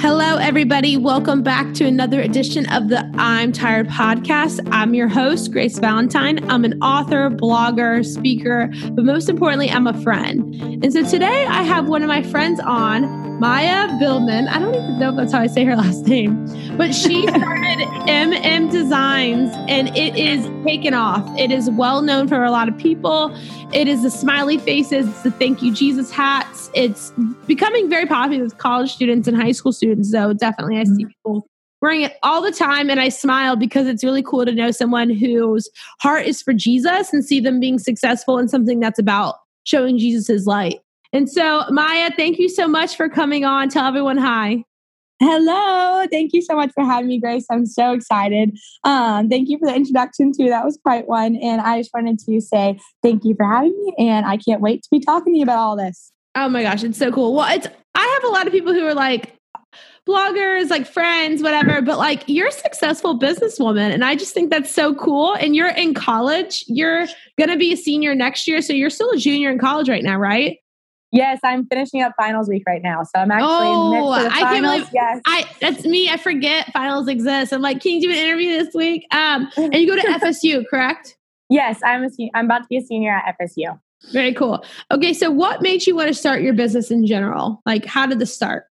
Hello, everybody. Welcome back to another edition of the I'm Tired podcast. I'm your host, Grace Valentine. I'm an author, blogger, speaker, but most importantly, I'm a friend. And so today I have one of my friends on, Maya Billman. I don't even know if that's how I say her last name, but she started MM Designs and it is taken off. It is well known for a lot of people. It is the smiley faces, it's the thank you Jesus hats. It's becoming very popular with college students and high school students, though. Definitely, I see mm-hmm. people wearing it all the time and I smile because it's really cool to know someone whose heart is for Jesus and see them being successful in something that's about showing Jesus' light. And so, Maya, thank you so much for coming on. Tell everyone hi. Hello. Thank you so much for having me, Grace. I'm so excited. Um, thank you for the introduction, too. That was quite one. And I just wanted to say thank you for having me. And I can't wait to be talking to you about all this. Oh my gosh, it's so cool. Well, it's I have a lot of people who are like bloggers, like friends, whatever, but like you're a successful businesswoman. And I just think that's so cool. And you're in college. You're gonna be a senior next year. So you're still a junior in college right now, right? Yes, I'm finishing up finals week right now. So I'm actually in this. oh, I can't believe yes. I that's me. I forget finals exist. I'm like, can you do an interview this week? Um, and you go to FSU, correct? Yes, I'm a I'm about to be a senior at FSU. Very cool. Okay, so what made you want to start your business in general? Like, how did this start?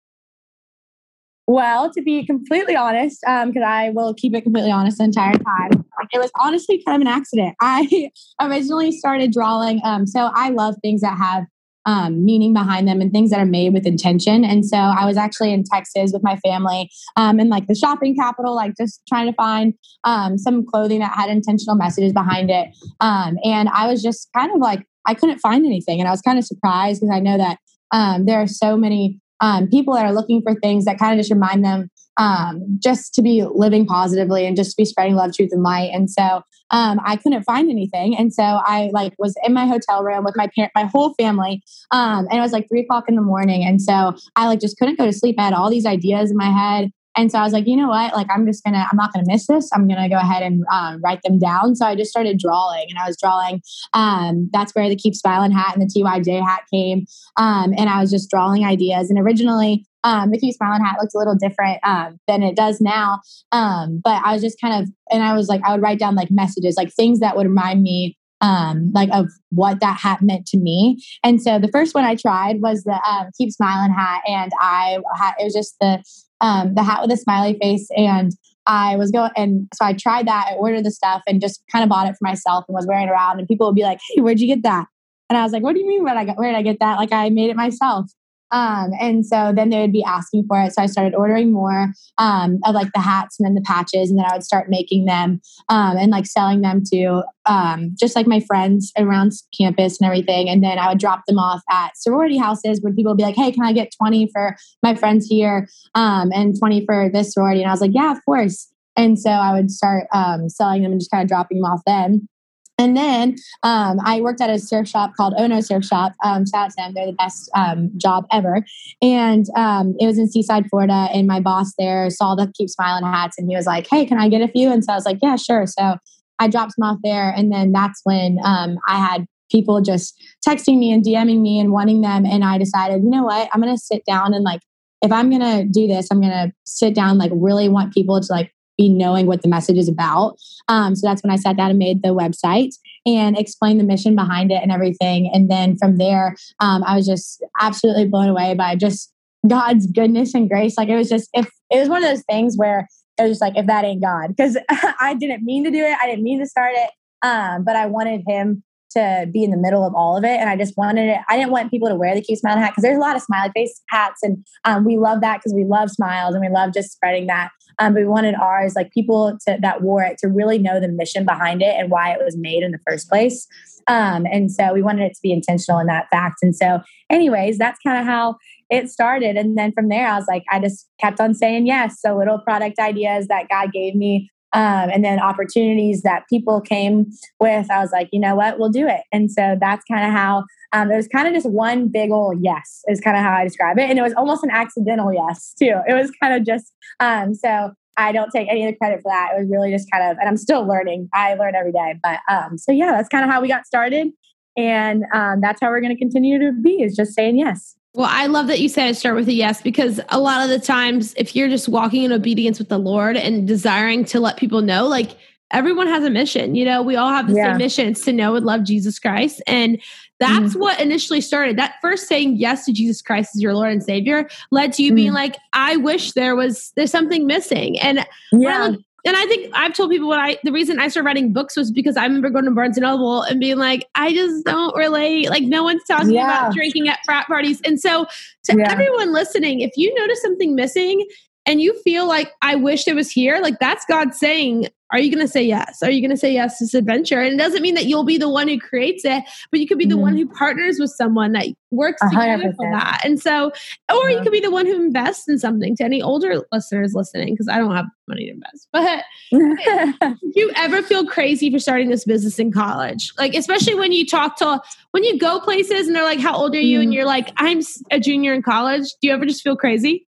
Well, to be completely honest, because um, I will keep it completely honest the entire time, it was honestly kind of an accident. I originally started drawing. Um, so I love things that have um, meaning behind them and things that are made with intention. And so I was actually in Texas with my family um, in like the shopping capital, like just trying to find um, some clothing that had intentional messages behind it. Um, and I was just kind of like, I couldn't find anything. And I was kind of surprised because I know that um, there are so many um, people that are looking for things that kind of just remind them um, just to be living positively and just to be spreading love, truth, and light. And so um, I couldn't find anything, and so I like was in my hotel room with my parent, my whole family, um, and it was like three o'clock in the morning, and so I like just couldn't go to sleep. I had all these ideas in my head. And so I was like, you know what? Like, I'm just gonna, I'm not gonna miss this. I'm gonna go ahead and um, write them down. So I just started drawing, and I was drawing. Um, that's where the Keep Smiling hat and the TYJ hat came. Um, and I was just drawing ideas. And originally, um, the Keep Smiling hat looked a little different um, than it does now. Um, but I was just kind of, and I was like, I would write down like messages, like things that would remind me um, like of what that hat meant to me. And so the first one I tried was the um, Keep Smiling hat, and I had it was just the um, the hat with a smiley face, and I was going, and so I tried that. I ordered the stuff and just kind of bought it for myself and was wearing it around. And people would be like, "Hey, where'd you get that?" And I was like, "What do you mean? Where? Where did I get that? Like I made it myself." Um, and so then they would be asking for it. So I started ordering more um, of like the hats and then the patches, and then I would start making them um, and like selling them to um, just like my friends around campus and everything. And then I would drop them off at sorority houses when people would be like, "Hey, can I get twenty for my friends here um, and twenty for this sorority?" And I was like, "Yeah, of course." And so I would start um, selling them and just kind of dropping them off then. And then um, I worked at a surf shop called Ono Surf Shop. Um, shout out to them; they're the best um, job ever. And um, it was in Seaside, Florida. And my boss there saw the Keep Smiling hats, and he was like, "Hey, can I get a few?" And so I was like, "Yeah, sure." So I dropped them off there, and then that's when um, I had people just texting me and DMing me and wanting them. And I decided, you know what? I'm to sit down and like, if I'm to do this, I'm to sit down, like, really want people to like be knowing what the message is about. Um, so that's when I sat down and made the website and explained the mission behind it and everything. And then from there, um, I was just absolutely blown away by just God's goodness and grace. Like it was just, if it was one of those things where it was just like, if that ain't God, because I didn't mean to do it, I didn't mean to start it, um, but I wanted Him to be in the middle of all of it. And I just wanted it. I didn't want people to wear the Keep Smiling hat because there's a lot of smiley face hats, and um, we love that because we love smiles and we love just spreading that. Um, but we wanted ours, like people to, that wore it, to really know the mission behind it and why it was made in the first place. Um, and so we wanted it to be intentional in that fact. And so, anyways, that's kind of how it started. And then from there, I was like, I just kept on saying yes. So little product ideas that God gave me um, and then opportunities that people came with, I was like, you know what, we'll do it. And so that's kind of how um, it was kind of just one big old yes, is kind of how I describe it. And it was almost an accidental yes, too. It was kind of just, um, so I don't take any of the credit for that. It was really just kind of, and I'm still learning. I learn every day. But um, so yeah, that's kind of how we got started. And um, that's how we're going to continue to be is just saying yes. Well, I love that you said start with a yes because a lot of the times, if you're just walking in obedience with the Lord and desiring to let people know, like everyone has a mission. You know, we all have the yeah. same mission. It's to know and love Jesus Christ. And that's mm-hmm. what initially started. That first saying yes to Jesus Christ as your Lord and Savior led to you mm-hmm. being like, I wish there was there's something missing. And yeah. I and I think I've told people what I the reason I started writing books was because I remember going to Barnes and Noble and being like, I just don't relate. Like no one's talking yeah. about drinking at frat parties. And so to yeah. everyone listening, if you notice something missing and you feel like I wish it was here, like that's God saying, are you going to say yes? Are you going to say yes to this adventure? And it doesn't mean that you'll be the one who creates it, but you could be the mm-hmm. one who partners with someone that works 100%. together for that. And so, or you could be the one who invests in something to any older listeners listening, because I don't have money to invest. But do you ever feel crazy for starting this business in college? Like, especially when you talk to, when you go places and they're like, how old are you? Mm-hmm. And you're like, I'm a junior in college. Do you ever just feel crazy?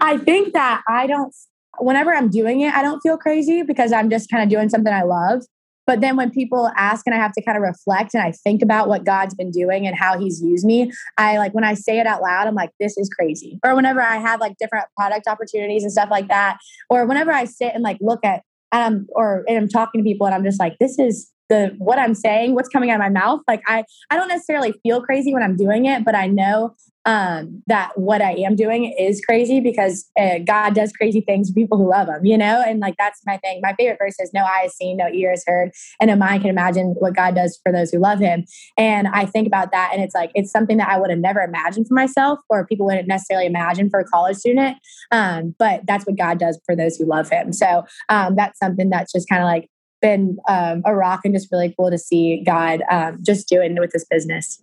I think that I don't whenever I'm doing it, I don't feel crazy because I'm just kind of doing something I love. But then when people ask and I have to kind of reflect and I think about what God's been doing and how he's used me, I like when I say it out loud, I'm like, this is crazy. Or whenever I have like different product opportunities and stuff like that, or whenever I sit and like look at um or and I'm talking to people and I'm just like, this is the what I'm saying, what's coming out of my mouth. Like I I don't necessarily feel crazy when I'm doing it, but I know um, that what I am doing is crazy because uh, God does crazy things for people who love Him, you know? And like that's my thing. My favorite verse is No eye has seen, no ear has heard, and no mind can imagine what God does for those who love Him. And I think about that, and it's like, it's something that I would have never imagined for myself, or people wouldn't necessarily imagine for a college student. Um, but that's what God does for those who love Him. So um, that's something that's just kind of like been um, a rock and just really cool to see God um, just doing with this business.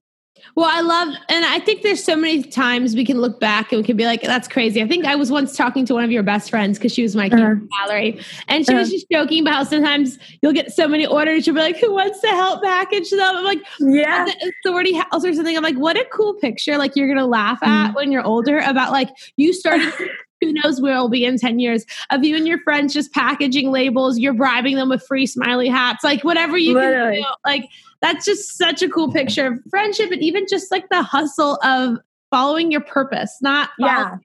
Well, I love, and I think there's so many times we can look back and we can be like, that's crazy. I think I was once talking to one of your best friends because she was my uh-huh. gallery, and she uh-huh. was just joking about how sometimes you'll get so many orders, you'll be like, who wants to help package them? I'm like, yeah, authority house or something. I'm like, what a cool picture. Like you're going to laugh at mm-hmm. when you're older about like you started who knows where it'll be in 10 years of you and your friends just packaging labels you're bribing them with free smiley hats like whatever you Literally. can do like that's just such a cool picture of friendship and even just like the hustle of following your purpose, not yeah.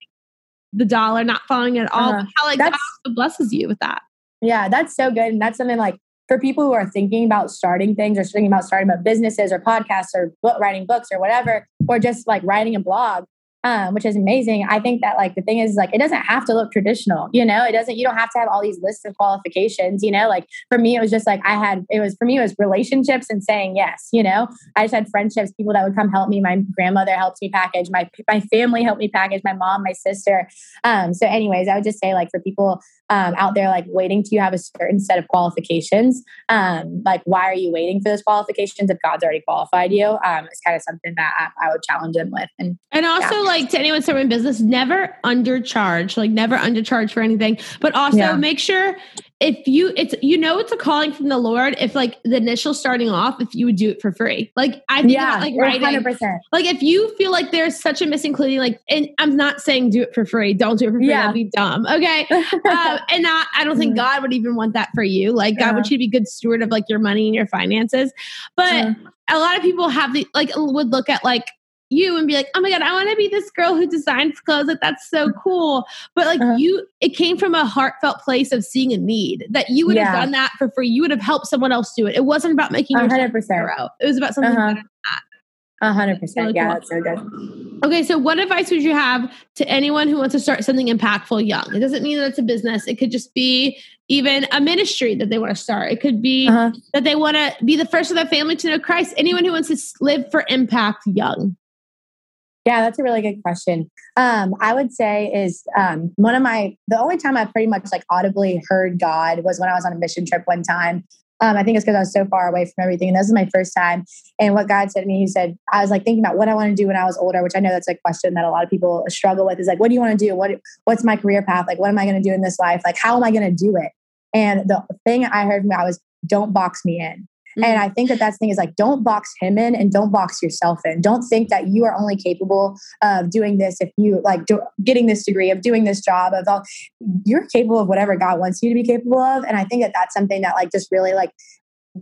the dollar, not following it at all. Uh-huh. How like that's, God blesses you with that. Yeah, that's so good. And that's something like for people who are thinking about starting things or thinking about starting about businesses or podcasts or book, writing books or whatever, or just like writing a blog, um, which is amazing. I think that like the thing is like it doesn't have to look traditional, you know. It doesn't. You don't have to have all these lists of qualifications, you know. Like for me, it was just like I had. It was for me, it was relationships and saying yes. You know, I just had friendships, people that would come help me. My grandmother helped me package. My my family helped me package. My mom, my sister. Um, so, anyways, I would just say like for people um, out there like waiting to you have a certain set of qualifications. Um, like, why are you waiting for those qualifications if God's already qualified you? Um, it's kind of something that I, I would challenge them with. And and also yeah. like to anyone starting business, never undercharge, like never undercharge for anything, but also yeah. make sure if you it's you know it's a calling from the Lord if like the initial starting off if you would do it for free. Like I think yeah, like writing 100%. like if you feel like there's such a missing including like and I'm not saying do it for free. Don't do it for free. Yeah. That'd be dumb. Okay. uh, and not I don't think mm-hmm. God would even want that for you. Like God would you be good steward of like your money and your finances. But uh, a lot of people have the like would look at like you and be like, oh my God, I want to be this girl who designs clothes. Like, that's so cool. But like uh-huh. you, it came from a heartfelt place of seeing a need that you would yeah. have done that for free. You would have helped someone else do it. It wasn't about making 100%. hero. It was about something uh-huh. better than that. A hundred percent. Yeah, that's so good. Okay, so what advice would you have to anyone who wants to start something impactful young? It doesn't mean that it's a business. It could just be even a ministry that they want to start. It could be uh-huh. that they want to be the first of their family to know Christ. Anyone who wants to live for impact young. Yeah, that's a really good question. Um, I would say is um, one of my the only time I pretty much like audibly heard God was when I was on a mission trip one time. Um, I think it's because I was so far away from everything, and this is my first time. And what God said to me, He said, I was like thinking about what I want to do when I was older, which I know that's a question that a lot of people struggle with. Is like, what do you want to do? What what's my career path? Like, what am I going to do in this life? Like, how am I going to do it? And the thing I heard from God was, don't box me in. Mm-hmm. And I think that that's the thing is like, don't box him in and don't box yourself in. Don't think that you are only capable of doing this if you like do, getting this degree, of doing this job, of all. You're capable of whatever God wants you to be capable of. And I think that that's something that like just really like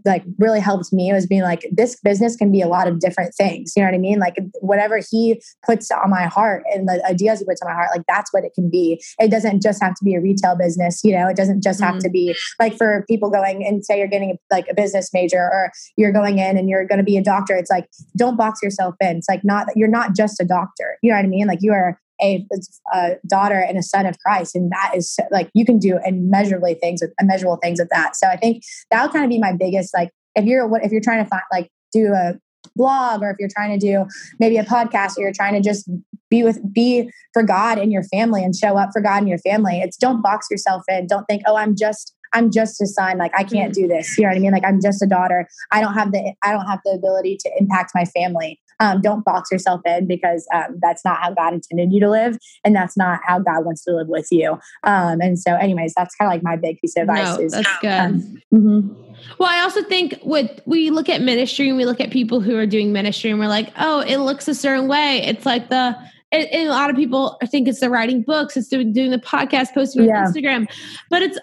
like really helped me was being like this business can be a lot of different things you know what i mean? Like whatever he puts on my heart and the ideas he puts on my heart like that's what it can be. It doesn't just have to be a retail business you know? It doesn't just have mm-hmm. to be like for people going and say you're getting like a business major or you're going in and you're going to be a doctor it's like don't box yourself in. It's like not you're not just a doctor you know what i mean? Like you are a, a, daughter and a son of Christ. And that is like, you can do immeasurably things with immeasurable things with that. So I think that'll kind of be my biggest, like, if you're, what, if you're trying to find, like, do a blog or if you're trying to do maybe a podcast or you're trying to just be with be for God and your family and show up for God and your family it's don't box yourself in. Don't think oh I'm just I'm just a son. Like I can't mm-hmm. do this. You know what I mean? Like I'm just a daughter. I don't have the I don't have the ability to impact my family um, don't box yourself in because um, that's not how God intended you to live, and that's not how God wants to live with you. Um, and so, anyways, that's kind of like my big piece of advice. No, is, that's good. Um, mm-hmm. Well, I also think with we look at ministry and we look at people who are doing ministry, and we're like, oh, it looks a certain way. It's like the and, a lot of people I think it's the writing books, it's doing doing the podcast, posting yeah. on Instagram, but it's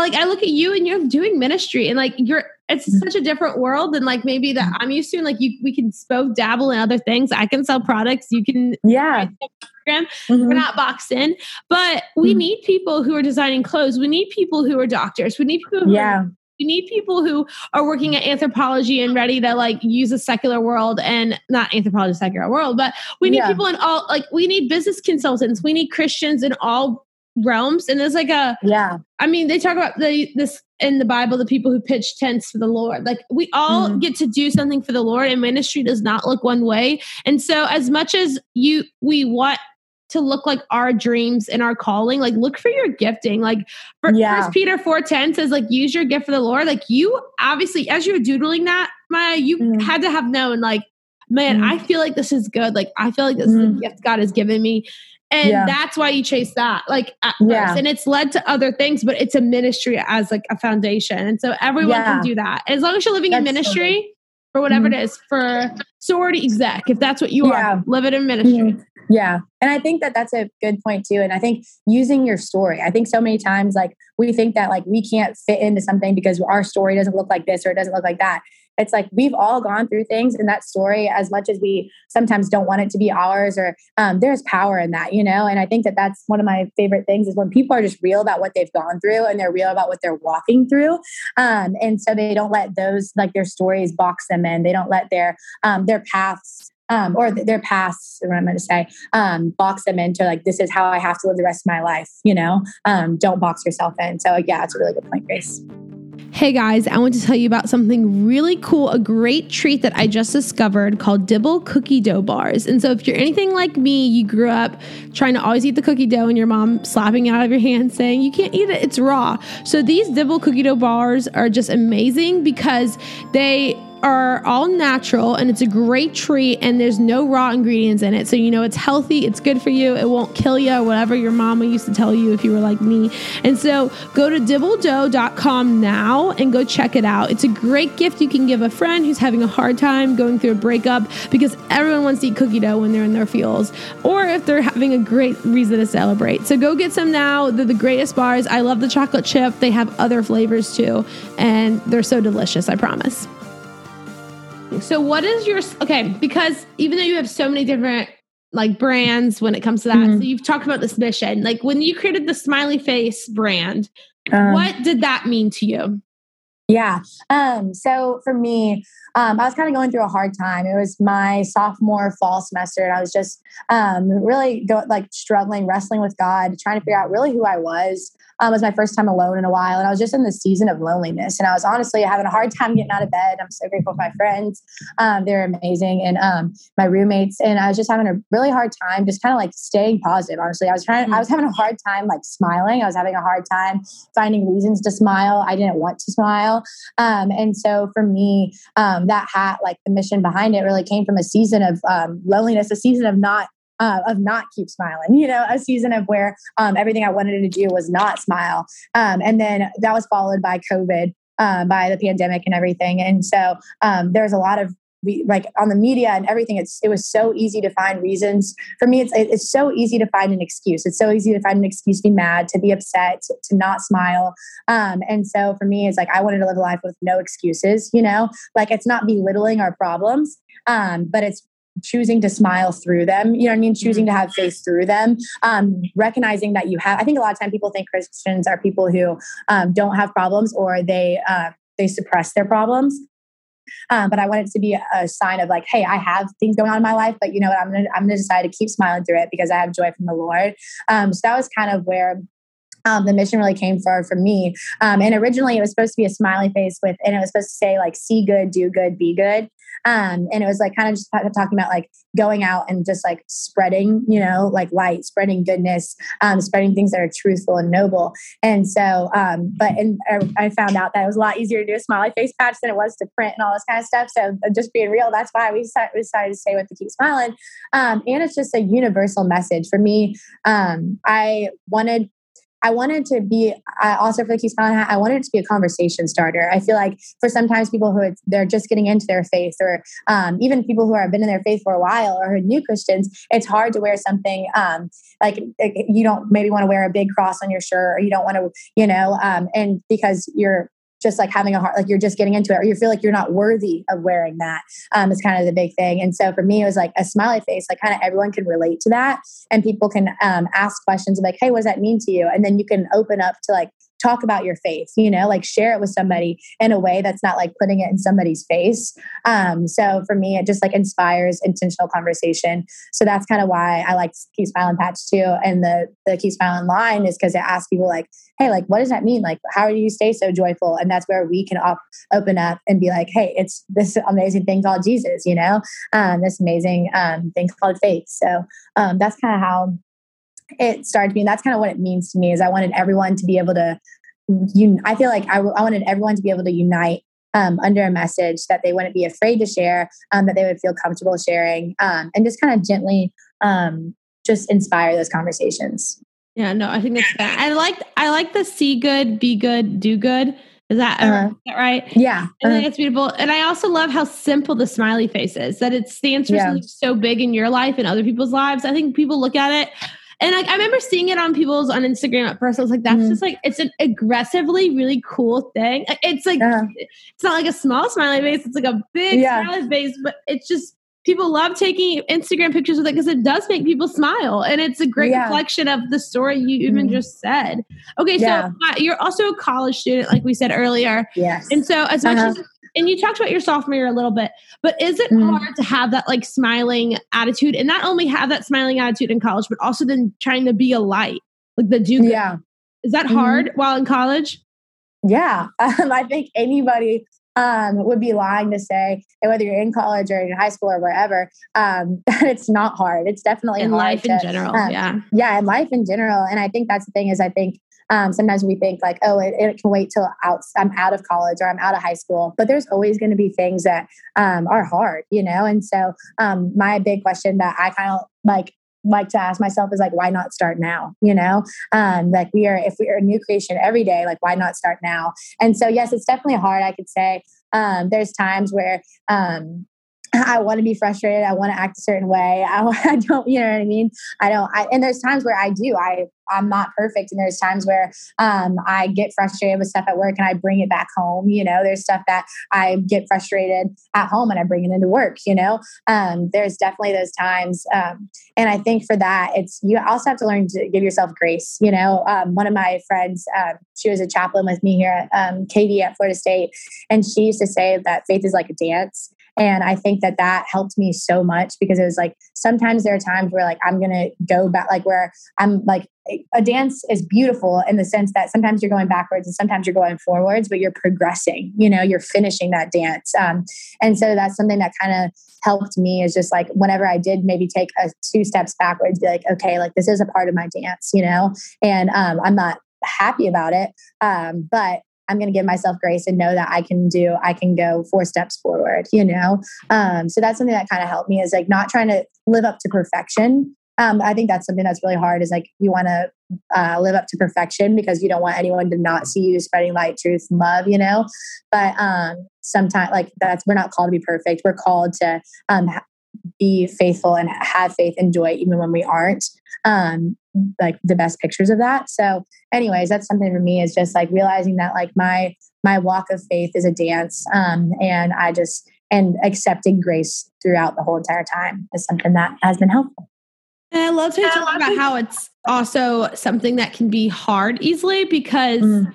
like I look at you and you're doing ministry and like you're it's mm-hmm. such a different world than like maybe that. I'm used to. And like you we can both dabble in other things. I can sell products, you can yeah. Mm-hmm. We're not boxed in. But we mm-hmm. need people who are designing clothes. We need people who are doctors. We need people yeah. Are, we need people who are working at Anthropologie and ready to like use a secular world and not Anthropologie secular world, but we need yeah. people in all like we need business consultants. We need Christians in all realms and there's like a yeah i mean they talk about the this in the bible the people who pitch tents for the lord like we all mm. get to do something for the lord and ministry does not look one way and so as much as you we want to look like our dreams and our calling like look for your gifting like first yeah. peter 4.10 says like use your gift for the lord like you obviously as you were doodling that maya you mm. had to have known like man mm. i feel like this is good like i feel like this is the mm. gift god has given me and yeah. that's why you chase that like yeah. and it's led to other things but it's a ministry as like a foundation and so everyone yeah. can do that as long as you're living that's in ministry so for whatever mm-hmm. it is for sorority exec if that's what you are live it in ministry mm-hmm. Yeah. And I think that that's a good point too. And I think using your story, I think so many times like we think that like we can't fit into something because our story doesn't look like this or it doesn't look like that it's like we've all gone through things in that story as much as we sometimes don't want it to be ours or um, there's power in that you know and i think that that's one of my favorite things is when people are just real about what they've gone through and they're real about what they're walking through um, and so they don't let those like their stories box them in they don't let their um, their paths um, or their pasts, what I'm going to say, um, box them into like, this is how I have to live the rest of my life, you know? Um, don't box yourself in. So, yeah, it's a really good point, Grace. Hey guys, I want to tell you about something really cool, a great treat that I just discovered called Dibble Cookie Dough Bars. And so, if you're anything like me, you grew up trying to always eat the cookie dough and your mom slapping it out of your hand saying, You can't eat it, it's raw. So, these Dibble Cookie Dough Bars are just amazing because they are all natural and it's a great treat and there's no raw ingredients in it. So you know it's healthy, it's good for you, it won't kill you, whatever your mama used to tell you if you were like me. And so go to dibbledough.com now and go check it out. It's a great gift you can give a friend who's having a hard time going through a breakup because everyone wants to eat cookie dough when they're in their feels or if they're having a great reason to celebrate. So go get some now. They're the greatest bars. I love the chocolate chip. They have other flavors too and they're so delicious, I promise. So what is your okay? Because even though you have so many different like brands when it comes to that, mm-hmm. so you've talked about this mission. Like when you created the smiley face brand, um, what did that mean to you? Yeah. Um, so for me, um, I was kind of going through a hard time. It was my sophomore fall semester, and I was just um, really go, like struggling, wrestling with God, trying to figure out really who I was. Um, it was my first time alone in a while, and I was just in the season of loneliness. And I was honestly having a hard time getting out of bed. I'm so grateful for my friends; um, they're amazing, and um, my roommates. And I was just having a really hard time, just kind of like staying positive. Honestly, I was trying. I was having a hard time like smiling. I was having a hard time finding reasons to smile. I didn't want to smile, um, and so for me, um, that hat, like the mission behind it, really came from a season of um, loneliness, a season of not uh, of not keep smiling, you know, a season of where um, everything I wanted to do was not smile. Um, and then that was followed by COVID, uh, by the pandemic and everything. And so um, there's a lot of we like on the media and everything it's it was so easy to find reasons for me it's it's so easy to find an excuse it's so easy to find an excuse to be mad to be upset to, to not smile um, and so for me it's like i wanted to live a life with no excuses you know like it's not belittling our problems um, but it's choosing to smile through them you know what i mean choosing to have faith through them um, recognizing that you have i think a lot of time people think christians are people who um, don't have problems or they uh, they suppress their problems um, but I want it to be a, a, sign of like, hey, I have things going on in my life, but you know what? I'm gonna I'm gonna decide to keep smiling through it because I have joy from the Lord. Um, so that was kind of where um, the mission really came for for me. Um, and originally, it was supposed to be a smiley face with, and it was supposed to say like "see good, do good, be good." Um, and it was like kind of just talking about like going out and just like spreading, you know, like light, spreading goodness, um, spreading things that are truthful and noble. And so, um, but and I found out that it was a lot easier to do a smiley face patch than it was to print and all this kind of stuff. So uh, just being real, that's why we decided to stay with the keep smiling. Um, and it's just a universal message for me. Um, I wanted I wanted to be I also for the Keep Smiling Hat. I wanted it to be a conversation starter. I feel like for sometimes people who they're just getting into their faith, or um, even people who have been in their faith for a while, or new Christians, it's hard to wear something um, like you don't maybe want to wear a big cross on your shirt, or you don't want to, you know, um, and because you're just like having a heart, like you're just getting into it, or you feel like you're not worthy of wearing that. Um, is kind of the big thing. And so for me, it was like a smiley face. Like kind of everyone can relate to that, and people can um, ask questions like, "Hey, what does that mean to you?" And then you can open up to like talk about your faith you know like share it with somebody in a way that's not like putting it in somebody's face. Um, so for me it just like inspires intentional conversation. So that's kind of why i like keep smiling patch too. And the the keep smiling line is because it asks people like hey like what does that mean? Like how do you stay so joyful? And that's where we can op- open up and be like hey it's this amazing thing called jesus you know? Um, this amazing um, thing called faith. So um, that's kind of how it started to me. And that's kind of what it means to me is I wanted everyone to be able to, un- I feel like I, w- I wanted everyone to be able to unite um, under a message that they wouldn't be afraid to share, um, that they would feel comfortable sharing, um, and just kind of gently um, just inspire those conversations. Yeah, no, I think that's fair. I like I like the see good, be good, do good. Is that, uh, is that right? Yeah. I think it's beautiful. And I also love how simple the smiley face is, that it stands for yeah. something so big in your life and other people's lives. I think people look at it and like I remember seeing it on people's on Instagram at first. I was like, that's mm just like it's an aggressively really cool thing. It's like uh, it's not like a small smiley face, it's like a big yeah. smiley face, but it's just people love taking Instagram pictures with it because it does make people smile. And it's a great yeah. reflection of the story you even mm just said. Okay, yeah. so uh, you're also a college student, like we said earlier. Yes. And so as much uh-huh. as and you talked about your sophomore year a little bit, but is it mm. hard to have that like smiling attitude and not only have that smiling attitude in college, but also then trying to be a light, like the do? Yeah. Is that hard mm-hmm. while in college? Yeah. Um, I think anybody um, would be lying to say whether you're in college or in high school or wherever, um, that it's not hard. It's definitely in life to, in general. Um, yeah. Yeah. In life in general. And I think that's the thing is I think um, sometimes we think like, oh, it, it, can wait till out, I'm out of college or I'm out of high school. But there's always going to be things that um, are hard, you know? And so um, my big question that I kind of like like to ask myself is like why not start now you know um like we are if we are a new creation every day like why not start now and so yes it's definitely hard i could say um there's times where um I want to be frustrated. I want to act a certain way. I, I, don't, you know what I mean? I don't. I, and there's times where I do. I I'm not perfect, and there's times where um, I get frustrated with stuff at work, and I bring it back home. You know, there's stuff that I get frustrated at home, and I bring it into work. You know, um, there's definitely those times, um, and I think for that, it's you also have to learn to give yourself grace. You know, um, one of my friends, um, she was a chaplain with me here at um, KD at Florida State, and she used to say that faith is like a dance and I think that that helped me so much because it was like sometimes there are times where like I'm to go back, like where I'm like, a dance is beautiful in the sense that sometimes you're going backwards and sometimes you're going forwards, but you're progressing, you know, you're finishing that dance. Um, and so that's something that kind of helped me is just like whenever I did maybe take a two steps backwards, be like, okay, like this is a part of my dance, you know, and um, I'm not happy about it. Um, but I'm going to give myself grace and know that I can do, I can go four steps forward, you know? Um, so that's something that kind of helped me is like not trying to live up to perfection, um, I think that's something that's really hard. Is like you want to uh, live up to perfection because you don't want anyone to not see you spreading light, truth, love. You know, but um, sometimes like that's we're not called to be perfect. We're called to um, be faithful and have faith and joy even when we aren't um like the best pictures of that so anyways that's something for me is just like realizing that like my my walk of faith is a dance um and i just and accepting grace throughout the whole entire time is something that has been helpful and I love to talk about how it's also something that can be hard easily because mm.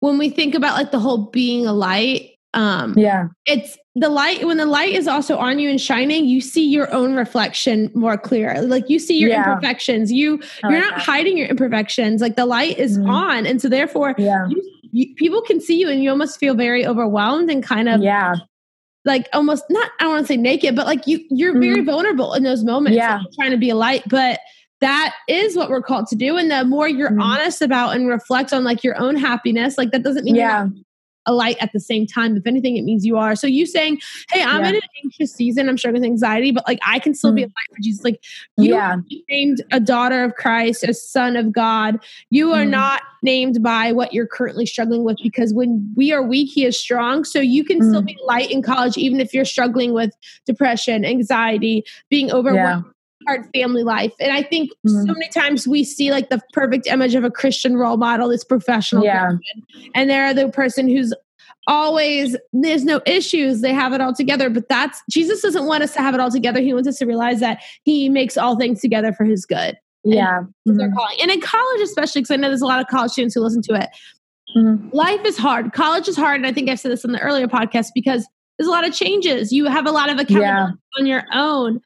when we think about like the whole being a light, um yeah it's the light when the light is also on you and shining you see your own reflection more clear like you see your yeah. imperfections you you're not that. hiding your imperfections like the light is mm-hmm. on and so therefore yeah. You, you, people can see you and you almost feel very overwhelmed and kind of yeah like almost not i don't want to say naked but like you you're mm-hmm. very vulnerable in those moments yeah like trying to be a light but that is what we're called to do and the more you're mm-hmm. honest about and reflect on like your own happiness like that doesn't mean yeah a light at the same time. If anything, it means you are. So you saying, Hey, I'm yeah. in an anxious season, I'm struggling with anxiety, but like I can still mm. be a light for Jesus. Like you yeah. named a daughter of Christ, a son of God. You are mm. not named by what you're currently struggling with because when we are weak, he is strong. So you can mm. still be light in college, even if you're struggling with depression, anxiety, being overwhelmed. Yeah hard family life. And I think mm. so mm-hmm. many times we see like the perfect image of a Christian role model, this professional yeah. Person, and they're the person who's always there's no issues they have it all together but that's jesus doesn't want us to have it all together he wants us to realize that he makes all things together for his good yeah mm-hmm. they're calling and in college especially because i know there's a lot of college students who listen to it mm-hmm. life is hard college is hard and i think i've said this in the earlier podcast because there's a lot of changes you have a lot of accountability yeah. on your own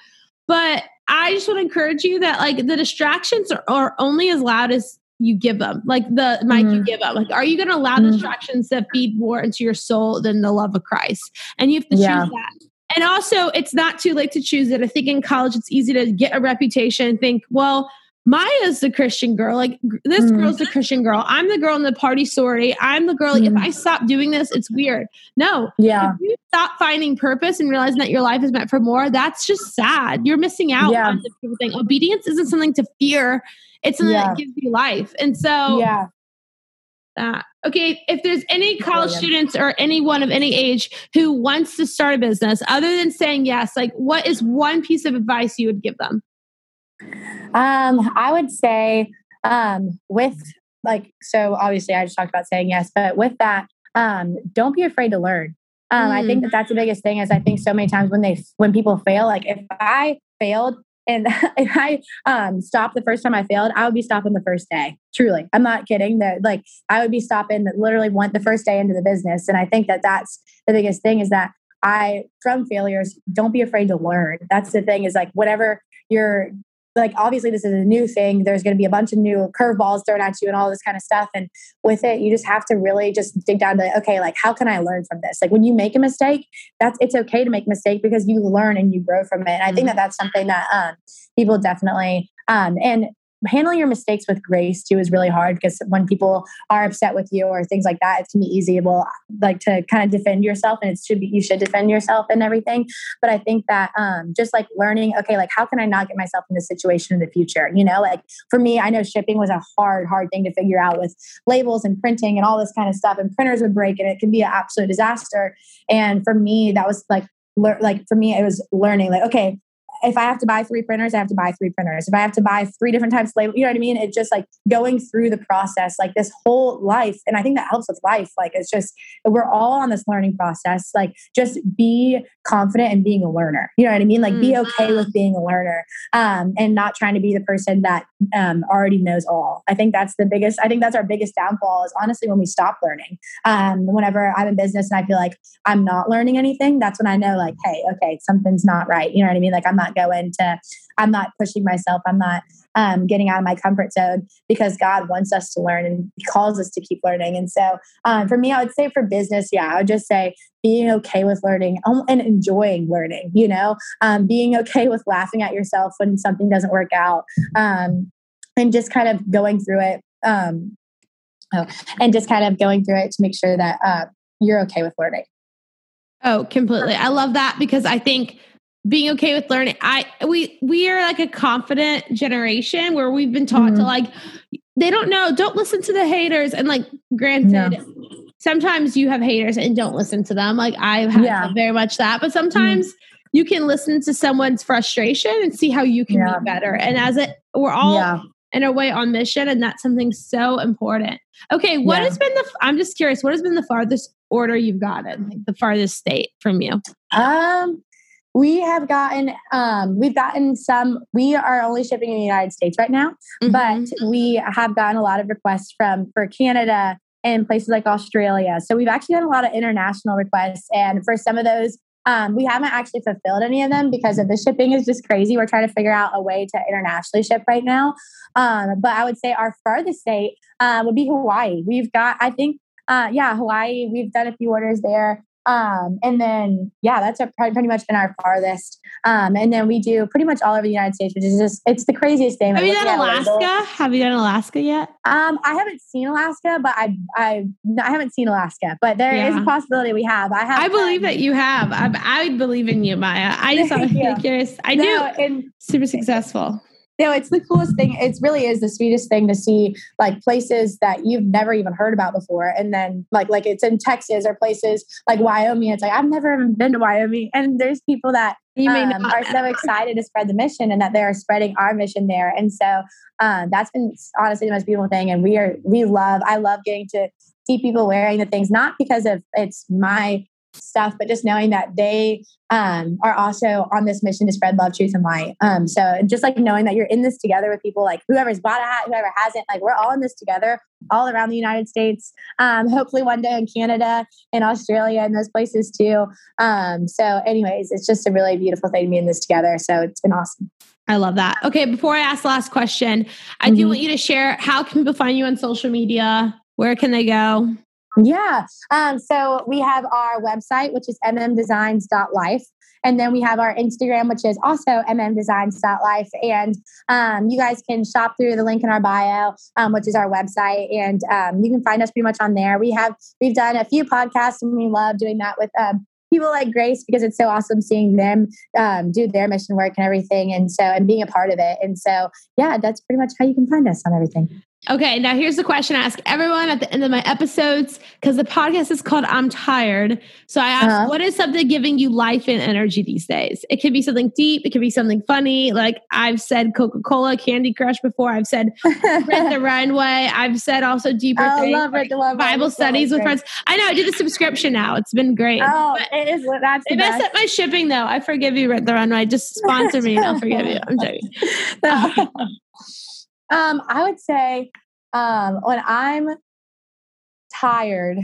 but I just want to encourage you that like the distractions are, are only as loud as you give them, like the mic mm-hmm. you give up. Like, are you going to allow mm-hmm. distractions that feed more into your soul than the love of Christ? And you have to yeah. choose that. And also, it's not too late to choose it. I think in college, it's easy to get a reputation and think, well, Maya's the Christian girl. Like this mm. girl's the Christian girl. I'm the girl in the party story. I'm the girl. Like, mm. If I stop doing this, it's weird. No. Yeah. If you stop finding purpose and realizing that your life is meant for more, that's just sad. You're missing out yeah. on thing. Obedience isn't something to fear. It's something yeah. that gives you life. And so yeah. that. okay, if there's any college students or anyone of any age who wants to start a business, other than saying yes, like what is one piece of advice you would give them? Um, I would say um, with like so obviously I just talked about saying yes, but with that, um, don't be afraid to learn. Um, mm. I think mm. that that's the biggest thing. Is I think so many times when they when people fail, like if I failed and if I um, stopped the first time I failed, I would be stopping the first day. Truly, I'm not kidding. That like I would be stopping literally went the first day into the business, and I think that that's the biggest thing is that I from failures don't be afraid to learn. That's the thing is like whatever you're like obviously this is a new thing. There's going to be a bunch of new curveballs thrown at you and all this kind of stuff. And with it you just have to really just dig down to okay like how can i learn from this? Like when you make a mistake that's it's okay to make a mistake because you learn and you grow from it. And i think that mm-hmm. that's something that um, people definitely um, and handling your mistakes with grace too is really hard because when people are upset with you or things like that, it can be easy. Well, like to kind of defend yourself, and it should be you should defend yourself and everything. But I think that um, just like learning, okay, like how can I not get myself in this situation in the future? You know, like for me, I know shipping was a hard, hard thing to figure out with labels and printing and all this kind of stuff, and printers would break, and it can be an absolute disaster. And for me, that was like like for me it was learning like okay if I have to buy three printers, I have to buy three printers. If I have to buy three different types of labels, you know what I mean? It's just like going through the process, like this whole life. And I think that helps with life. Like it's just, we're all on this learning process. Like just be confident in being a learner. You know what I mean? Like be okay with being a learner um, and not trying to be the person that um, already knows all. I think that's the biggest, I think that's our biggest downfall is honestly when we stop learning. Um, whenever I'm in business and I feel like I'm not learning anything, that's when I know like, hey, okay, something's not right. You know what I mean? Like I'm not go into i'm not pushing myself. I'm not um, getting out of my comfort zone because god wants us to learn and he calls us to keep learning. And so um, for me i would say for business yeah i would just say being okay with learning and enjoying learning you know um, being okay with laughing at yourself when something doesn't work out um, and just kind of going through it um, oh, and just kind of going through it to make sure that uh, you're okay with learning. Oh, completely. I love that because I think being okay with learning. I we we are like a confident generation where we've been taught mm-hmm. to like they don't know, don't listen to the haters. And like granted, sometimes you have haters and don't listen to them. Like I've had yeah. very much that, but sometimes mm-hmm. you can listen to someone's frustration and see how you can yeah. be better. And as it we're all in a way on mission, and that's something so important. Okay, what has been the I'm just curious, what has been the farthest order you've gotten, like the farthest state from you? Um we have gotten um, we've gotten some we are only shipping in the united states right now mm-hmm. but we have gotten a lot of requests from for canada and places like australia. So we've actually gotten a lot of international requests and for some of those um, we haven't actually fulfilled any of them because of the shipping is just crazy. We're trying to figure out a way to internationally ship right now. Um, but i would say our farthest state uh, would be hawaii. We've got i think uh, yeah hawaii we've done a few orders there um, and then, yeah, that's a, pretty much been our farthest. Um, and then we do pretty much all over the United States, which is just, it's the craziest thing. Have you done Alaska? Have you done Alaska yet? Um, I haven't seen Alaska, but I, I, I haven't seen Alaska, but there yeah. is a possibility we have. I have. I believe that you have. I, I believe in you, Maya. I just, I'm curious. I no, do. And, super successful you know, it's the coolest thing. It really is the sweetest thing to see like places that you've never even heard about before. And then like like it's in Texas or places like Wyoming. It's like I've never even been to Wyoming. And there's people that you may um, are so excited to spread the mission and that they are spreading our mission there. And so um, that's been honestly the most beautiful thing. And we are we love, I love getting to see people wearing the things, not because of it's my stuff, but just knowing that they um, are also on this mission to spread love, truth, and light. Um, so just like knowing that you're in this together with people, like whoever's bought a hat, whoever hasn't, like we're all in this together, all around the United States. Um, hopefully one day in Canada and Australia and those places too. Um, so, anyways, it's just a really beautiful thing to be in this together. So it's been awesome. I love that. Okay, before I ask the last question, I mm-hmm. do want you to share how can people find you on social media? Where can they go? Yeah. Um, so we have our website, which is mmdesigns.life. And then we have our Instagram, which is also mmdesigns.life. And um, you guys can shop through the link in our bio, um, which is our website. And um, you can find us pretty much on there. We have, we've done a few podcasts and we love doing that with um, people like Grace because it's so awesome seeing them um, do their mission work and everything. And so, and being a part of it. And so, yeah, that's pretty much how you can find us on everything. Okay, now here's the question I ask everyone at the end of my episodes because the podcast is called I'm Tired. So I ask, uh-huh. what is something giving you life and energy these days? It could be something deep, it could be something funny. Like I've said Coca Cola, Candy Crush before. I've said Rent the Runway. I've said also deeper oh, things, love like it, love Bible studies with friends. I know, I do the subscription now. It's been great. Oh, but it is. That's if I set my shipping though, I forgive you, Rent the Runway. Just sponsor me and I'll forgive you. I'm joking. um, I would say um, when I'm tired,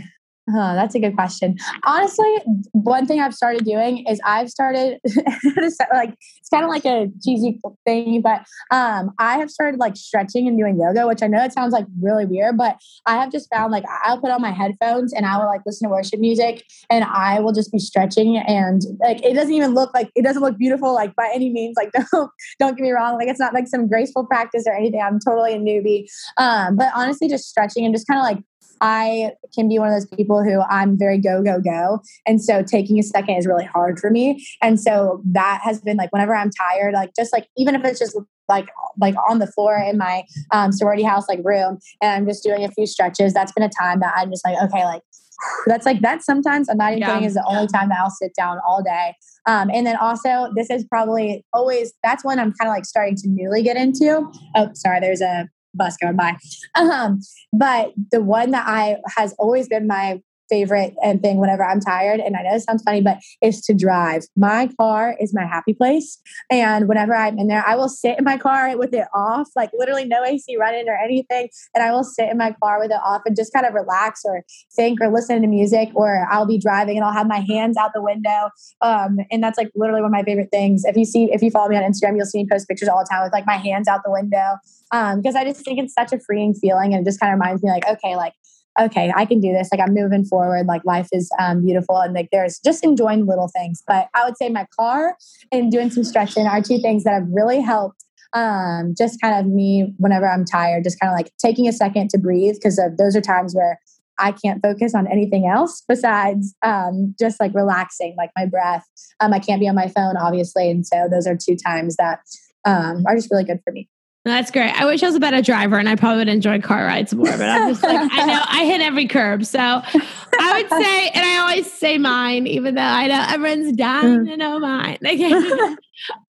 That's a good question. Honestly, one thing I've started doing is I've started like it's kind of like a cheesy thing, but um, I have started like stretching and doing yoga, which I know it sounds like really weird, but I have just found like I'll put on my headphones and I will like listen to worship music and I will just be stretching and like it doesn't even look like it doesn't look beautiful like by any means. Like don't don't get me wrong, like it's not like some graceful practice or anything. I'm totally a newbie, um, but honestly, just stretching and just kind of like I can be one of those people who I'm very go, go, go. And so taking a second is really hard for me. And so that has been like whenever I'm tired, like just like even if it's just like like on the floor in my um, sorority house like room and I'm just doing a few stretches, that's been a time that I'm just like, okay, like that's like that sometimes I'm not even yeah. kidding is the only time that I'll sit down all day. Um, and then also this is probably always that's when I'm kind of like starting to newly get into. Oh, sorry, there's a bus going by. Um, but the one that I has always been my favorite and thing whenever I'm tired. And I know it sounds funny, but it's to drive. My car is my happy place. And whenever I'm in there, I will sit in my car with it off, like literally no AC running or anything. And I will sit in my car with it off and just kind of relax or think or listen to music. Or I'll be driving and I'll have my hands out the window. Um, and that's like literally one of my favorite things. If you see, if you follow me on Instagram, you'll see me post pictures all the time with like my hands out the window. Um, because I just think it's such a freeing feeling and it just kind of reminds me like, okay, like okay, I can do this. Like I'm moving forward. Like life is um, beautiful, and like there's just enjoying little things. But I would say my car and doing some stretching are two things that have really helped. Um, just kind of me whenever I'm tired, just kind of like taking a second to breathe because those are times where I can't focus on anything else besides um, just like relaxing, like my breath. Um, I can't be on my phone, obviously. And so those are two times that um, are just really good for me. That's great. I wish I was a better driver and I probably would enjoy car rides more, but I'm just like, I know I hit every curb. So I would say, and I always say mine, even though I know everyone's dying to know mine.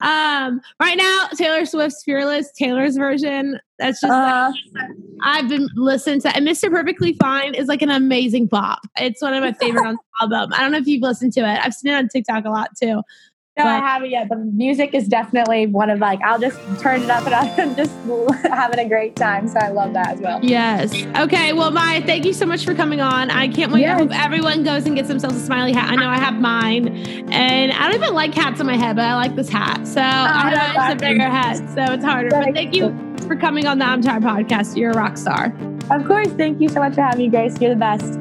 um, right now, Taylor Swift's Fearless, Taylor's version. That's just, uh, like, I've been listening to, and Mr. Perfectly Fine is like an amazing pop. It's one of my favorite on the album. I don't know if you've listened to it. I've seen it on TikTok a lot too. No, but, I haven't yet. The music is definitely one of like I'll just turn it up and I'm just having a great time. So I love that as well. Yes. Okay. Well, Maya, thank you so much for coming on. I can't wait. Yes. I hope everyone goes and gets themselves a smiley hat. I know I have mine, and I don't even like hats on my head, but I like this hat. So oh, I know it's a bigger hat, so it's harder. But thank you for coming on the I'm podcast. You're a rock star. Of course. Thank you so much for having me, Grace. You're the best.